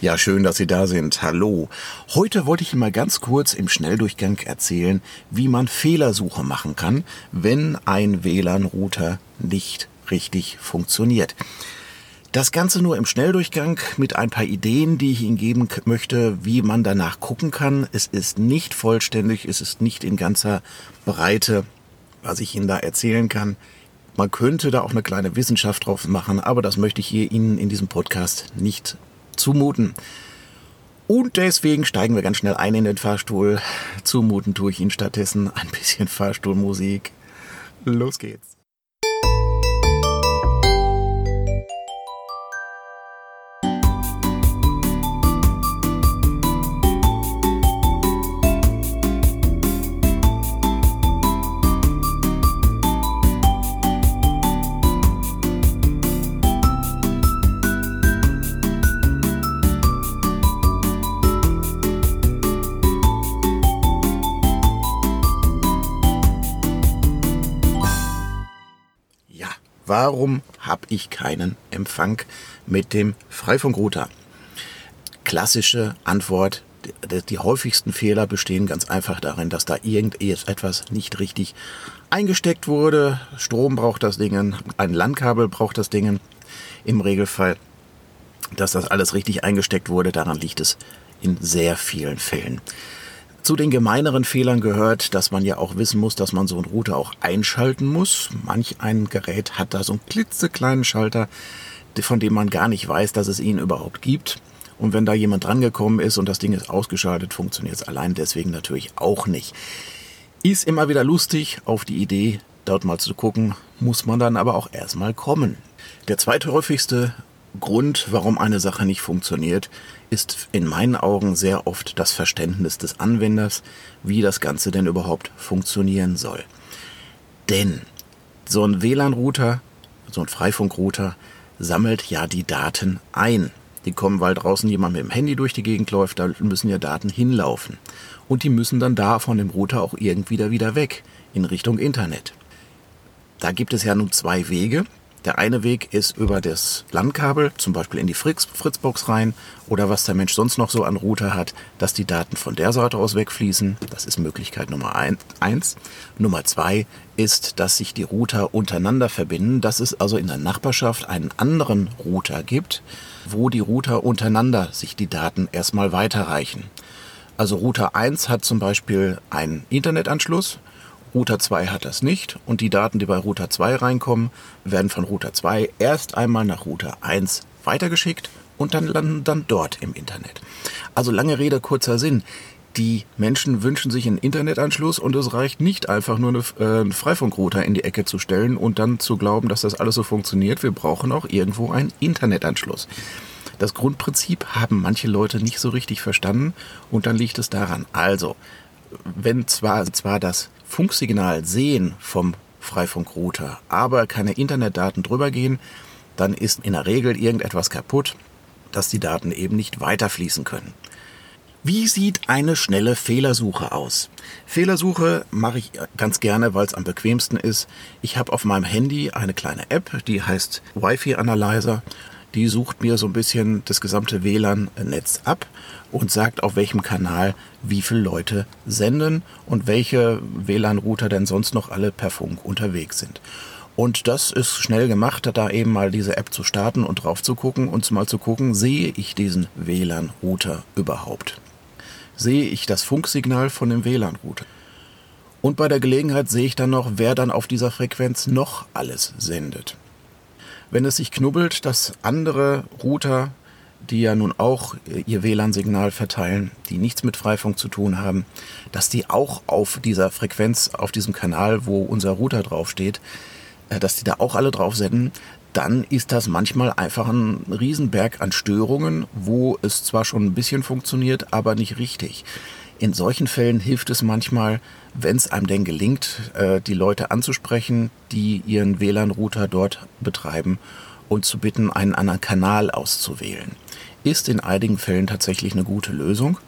Ja, schön, dass Sie da sind. Hallo. Heute wollte ich Ihnen mal ganz kurz im Schnelldurchgang erzählen, wie man Fehlersuche machen kann, wenn ein WLAN-Router nicht richtig funktioniert. Das Ganze nur im Schnelldurchgang mit ein paar Ideen, die ich Ihnen geben möchte, wie man danach gucken kann. Es ist nicht vollständig, es ist nicht in ganzer Breite, was ich Ihnen da erzählen kann. Man könnte da auch eine kleine Wissenschaft drauf machen, aber das möchte ich hier Ihnen in diesem Podcast nicht zumuten. Und deswegen steigen wir ganz schnell ein in den Fahrstuhl. Zumuten tue ich Ihnen stattdessen ein bisschen Fahrstuhlmusik. Los geht's. Warum habe ich keinen Empfang mit dem Freifunkrouter? Klassische Antwort, die, häufigsten Fehler bestehen ganz einfach darin, dass da irgendetwas nicht richtig eingesteckt wurde. Strom braucht das Ding, ein Landkabel braucht das Ding. Im Regelfall, dass das alles richtig eingesteckt wurde, daran liegt es in sehr vielen Fällen. Zu den gemeineren Fehlern gehört, dass man ja auch wissen muss, dass man so einen Router auch einschalten muss. Manch ein Gerät hat da so einen klitzekleinen Schalter, von dem man gar nicht weiß, dass es ihn überhaupt gibt. Und wenn da jemand drangekommen ist und das Ding ist ausgeschaltet, funktioniert es allein deswegen natürlich auch nicht. Ist immer wieder lustig, auf die Idee, dort mal zu gucken, muss man dann aber auch erstmal kommen. Der zweithäufigste Grund, warum eine Sache nicht funktioniert, ist in meinen Augen sehr oft das Verständnis des Anwenders, wie das Ganze denn überhaupt funktionieren soll. Denn so ein WLAN-Router, so ein Freifunkrouter sammelt ja die Daten ein. Die kommen, weil draußen jemand mit dem Handy durch die Gegend läuft, da müssen ja Daten hinlaufen. Und die müssen dann da von dem Router auch irgendwie wieder weg, in Richtung Internet. Da gibt es ja nun zwei Wege. Der eine Weg ist über das Landkabel, zum Beispiel in die Fritz, Fritzbox rein oder was der Mensch sonst noch so an Router hat, dass die Daten von der Seite aus wegfließen. Das ist Möglichkeit Nummer eins. Nummer zwei ist, dass sich die Router untereinander verbinden, dass es also in der Nachbarschaft einen anderen Router gibt, wo die Router untereinander sich die Daten erstmal weiterreichen. Also Router 1 hat zum Beispiel einen Internetanschluss Router 2 hat das nicht und die Daten, die bei Router 2 reinkommen, werden von Router 2 erst einmal nach Router 1 weitergeschickt und dann landen dann dort im Internet. Also lange Rede, kurzer Sinn. Die Menschen wünschen sich einen Internetanschluss und es reicht nicht einfach nur äh, einen Freifunkrouter in die Ecke zu stellen und dann zu glauben, dass das alles so funktioniert. Wir brauchen auch irgendwo einen Internetanschluss. Das Grundprinzip haben manche Leute nicht so richtig verstanden und dann liegt es daran. Also, wenn zwar, zwar das Funksignal sehen vom Freifunkrouter, aber keine Internetdaten drüber gehen, dann ist in der Regel irgendetwas kaputt, dass die Daten eben nicht weiterfließen können. Wie sieht eine schnelle Fehlersuche aus? Fehlersuche mache ich ganz gerne, weil es am bequemsten ist. Ich habe auf meinem Handy eine kleine App, die heißt Wi-Fi Analyzer die sucht mir so ein bisschen das gesamte WLAN-Netz ab und sagt, auf welchem Kanal wie viele Leute senden und welche WLAN-Router denn sonst noch alle per Funk unterwegs sind. Und das ist schnell gemacht, da eben mal diese App zu starten und drauf zu gucken und mal zu gucken, sehe ich diesen WLAN-Router überhaupt? Sehe ich das Funksignal von dem WLAN-Router? Und bei der Gelegenheit sehe ich dann noch, wer dann auf dieser Frequenz noch alles sendet wenn es sich knubbelt, dass andere Router, die ja nun auch ihr WLAN-Signal verteilen, die nichts mit Freifunk zu tun haben, dass die auch auf dieser Frequenz, auf diesem Kanal, wo unser Router draufsteht, äh, dass die da auch alle drauf senden, dann ist das manchmal einfach ein Riesenberg an Störungen, wo es zwar schon ein bisschen funktioniert, aber nicht richtig. In solchen Fällen hilft es manchmal, wenn es einem denn gelingt, äh, die Leute anzusprechen, die ihren WLAN-Router dort betreiben und zu bitten, einen anderen Kanal auszuwählen. Ist in einigen Fällen tatsächlich eine gute Lösung.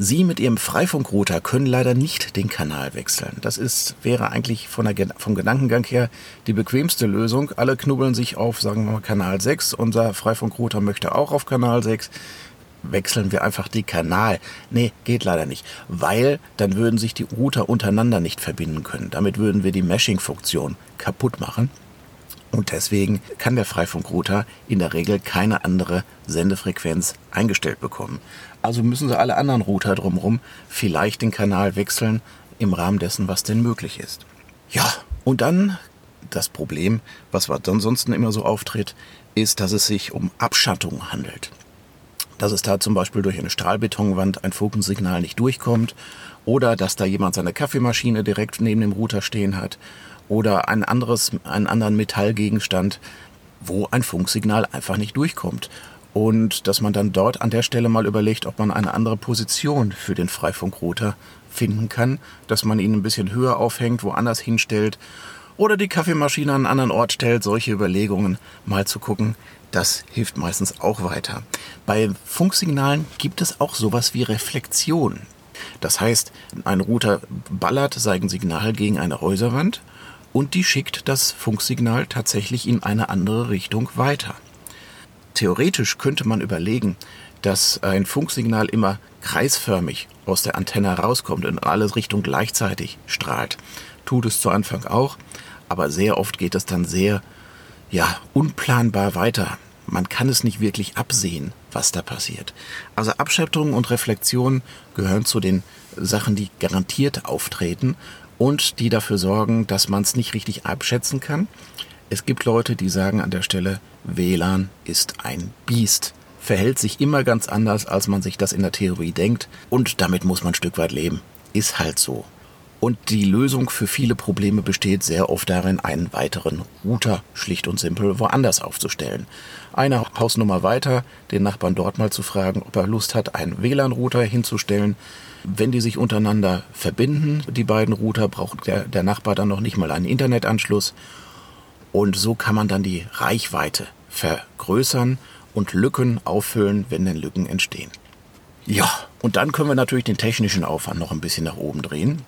Sie mit Ihrem Freifunkrouter können leider nicht den Kanal wechseln. Das ist, wäre eigentlich von der, vom Gedankengang her die bequemste Lösung. Alle knubbeln sich auf, sagen wir mal, Kanal 6. Unser Freifunkrouter möchte auch auf Kanal 6. Wechseln wir einfach den Kanal. Nee, geht leider nicht. Weil dann würden sich die Router untereinander nicht verbinden können. Damit würden wir die Meshing-Funktion kaputt machen. Und deswegen kann der Freifunkrouter in der Regel keine andere Sendefrequenz eingestellt bekommen. Also müssen sie alle anderen Router drumherum vielleicht den Kanal wechseln im Rahmen dessen, was denn möglich ist. Ja, und dann das Problem, was ansonsten immer so auftritt, ist, dass es sich um Abschattung handelt. Dass es da zum Beispiel durch eine Stahlbetonwand ein Funkensignal nicht durchkommt oder dass da jemand seine Kaffeemaschine direkt neben dem Router stehen hat oder ein anderes, einen anderen Metallgegenstand, wo ein Funksignal einfach nicht durchkommt. Und dass man dann dort an der Stelle mal überlegt, ob man eine andere Position für den Freifunkrouter finden kann, dass man ihn ein bisschen höher aufhängt, woanders hinstellt oder die Kaffeemaschine an einen anderen Ort stellt, solche Überlegungen mal zu gucken, das hilft meistens auch weiter. Bei Funksignalen gibt es auch sowas wie Reflexion. Das heißt, ein Router ballert sein Signal gegen eine Häuserwand und die schickt das Funksignal tatsächlich in eine andere Richtung weiter. Theoretisch könnte man überlegen, dass ein Funksignal immer kreisförmig aus der Antenne rauskommt und in alle Richtungen gleichzeitig strahlt. Tut es zu Anfang auch, aber sehr oft geht es dann sehr ja, unplanbar weiter. Man kann es nicht wirklich absehen, was da passiert. Also Abschätzung und Reflexion gehören zu den Sachen, die garantiert auftreten und die dafür sorgen, dass man es nicht richtig abschätzen kann. Es gibt Leute, die sagen an der Stelle, WLAN ist ein Biest, verhält sich immer ganz anders, als man sich das in der Theorie denkt und damit muss man ein Stück weit leben. Ist halt so. Und die Lösung für viele Probleme besteht sehr oft darin, einen weiteren Router schlicht und simpel woanders aufzustellen. Eine Hausnummer weiter, den Nachbarn dort mal zu fragen, ob er Lust hat, einen WLAN-Router hinzustellen, wenn die sich untereinander verbinden, die beiden Router, braucht der, der Nachbar dann noch nicht mal einen Internetanschluss. Und so kann man dann die Reichweite vergrößern und Lücken auffüllen, wenn denn Lücken entstehen. Ja, und dann können wir natürlich den technischen Aufwand noch ein bisschen nach oben drehen.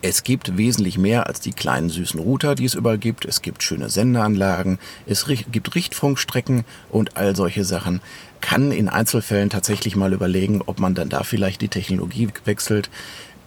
Es gibt wesentlich mehr als die kleinen süßen Router, die es überall gibt. Es gibt schöne Sendeanlagen, es gibt Richtfunkstrecken und all solche Sachen. Kann in Einzelfällen tatsächlich mal überlegen, ob man dann da vielleicht die Technologie wechselt.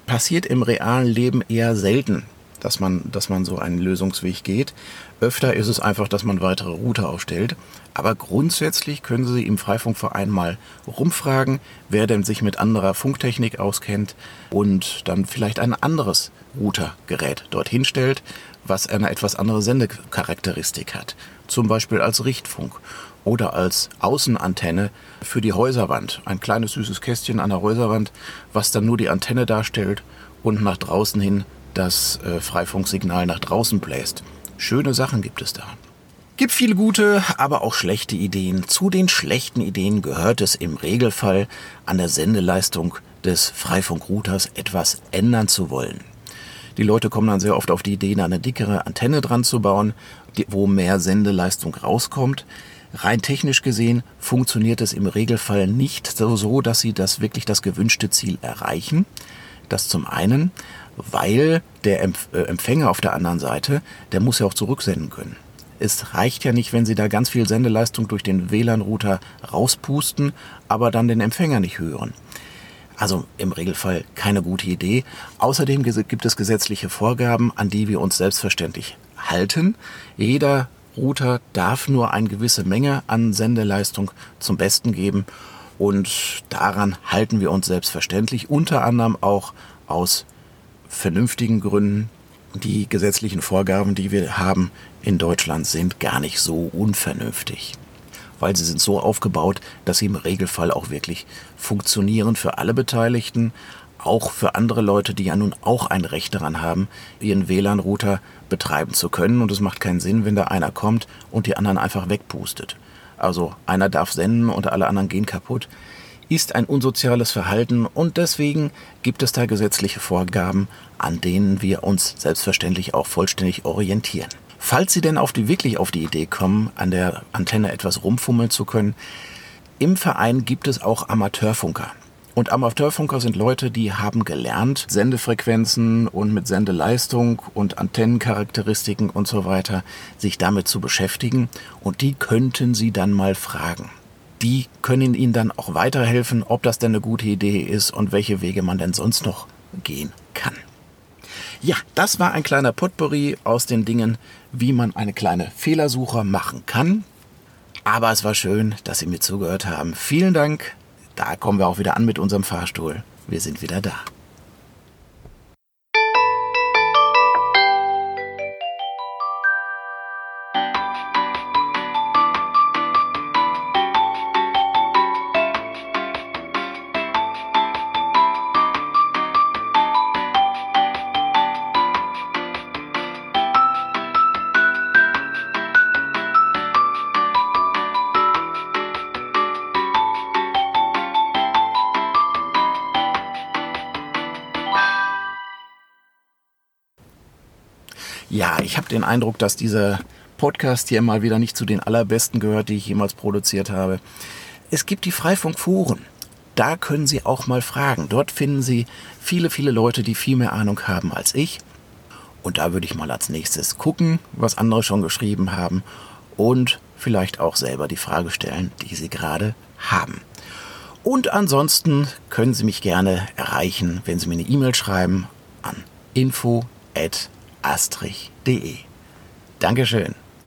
Passiert im realen Leben eher selten, dass man, dass man so einen Lösungsweg geht. Öfter ist es einfach, dass man weitere Router aufstellt. Aber grundsätzlich können Sie im Freifunkverein mal rumfragen, wer denn sich mit anderer Funktechnik auskennt und dann vielleicht ein anderes Routergerät dorthin stellt, was eine etwas andere Sendecharakteristik hat. Zum Beispiel als Richtfunk oder als Außenantenne für die Häuserwand. Ein kleines süßes Kästchen an der Häuserwand, was dann nur die Antenne darstellt und nach draußen hin das äh, Freifunksignal nach draußen bläst. Schöne Sachen gibt es da. Gibt viele gute, aber auch schlechte Ideen. Zu den schlechten Ideen gehört es im Regelfall, an der Sendeleistung des Freifunkrouters etwas ändern zu wollen. Die Leute kommen dann sehr oft auf die Idee, eine dickere Antenne dran zu bauen, wo mehr Sendeleistung rauskommt. Rein technisch gesehen funktioniert es im Regelfall nicht so, dass sie das wirklich das gewünschte Ziel erreichen. Das zum einen, weil der äh, Empfänger auf der anderen Seite, der muss ja auch zurücksenden können. Es reicht ja nicht, wenn Sie da ganz viel Sendeleistung durch den WLAN-Router rauspusten, aber dann den Empfänger nicht hören. Also im Regelfall keine gute Idee. Außerdem gibt es gesetzliche Vorgaben, an die wir uns selbstverständlich halten. Jeder Router darf nur eine gewisse Menge an Sendeleistung zum Besten geben und daran halten wir uns selbstverständlich, unter anderem auch aus vernünftigen Gründen, die gesetzlichen Vorgaben, die wir haben in Deutschland, sind gar nicht so unvernünftig. Weil sie sind so aufgebaut, dass sie im Regelfall auch wirklich funktionieren für alle Beteiligten, auch für andere Leute, die ja nun auch ein Recht daran haben, ihren WLAN-Router betreiben zu können. Und es macht keinen Sinn, wenn da einer kommt und die anderen einfach wegpustet. Also einer darf senden und alle anderen gehen kaputt ist ein unsoziales Verhalten und deswegen gibt es da gesetzliche Vorgaben, an denen wir uns selbstverständlich auch vollständig orientieren. Falls Sie denn auf die, wirklich auf die Idee kommen, an der Antenne etwas rumfummeln zu können, im Verein gibt es auch Amateurfunker. Und Amateurfunker sind Leute, die haben gelernt, Sendefrequenzen und mit Sendeleistung und Antennencharakteristiken und so weiter sich damit zu beschäftigen. Und die könnten Sie dann mal fragen. Die können Ihnen dann auch weiterhelfen, ob das denn eine gute Idee ist und welche Wege man denn sonst noch gehen kann. Ja, das war ein kleiner Potpourri aus den Dingen, wie man eine kleine Fehlersuche machen kann. Aber es war schön, dass Sie mir zugehört haben. Vielen Dank. Da kommen wir auch wieder an mit unserem Fahrstuhl. Wir sind wieder da. Ja, ich habe den Eindruck, dass dieser Podcast hier mal wieder nicht zu den allerbesten gehört, die ich jemals produziert habe. Es gibt die Freifunkforen. Da können Sie auch mal fragen. Dort finden Sie viele, viele Leute, die viel mehr Ahnung haben als ich. Und da würde ich mal als nächstes gucken, was andere schon geschrieben haben und vielleicht auch selber die Frage stellen, die Sie gerade haben. Und ansonsten können Sie mich gerne erreichen, wenn Sie mir eine E-Mail schreiben an info@ astrich.de. Dankeschön.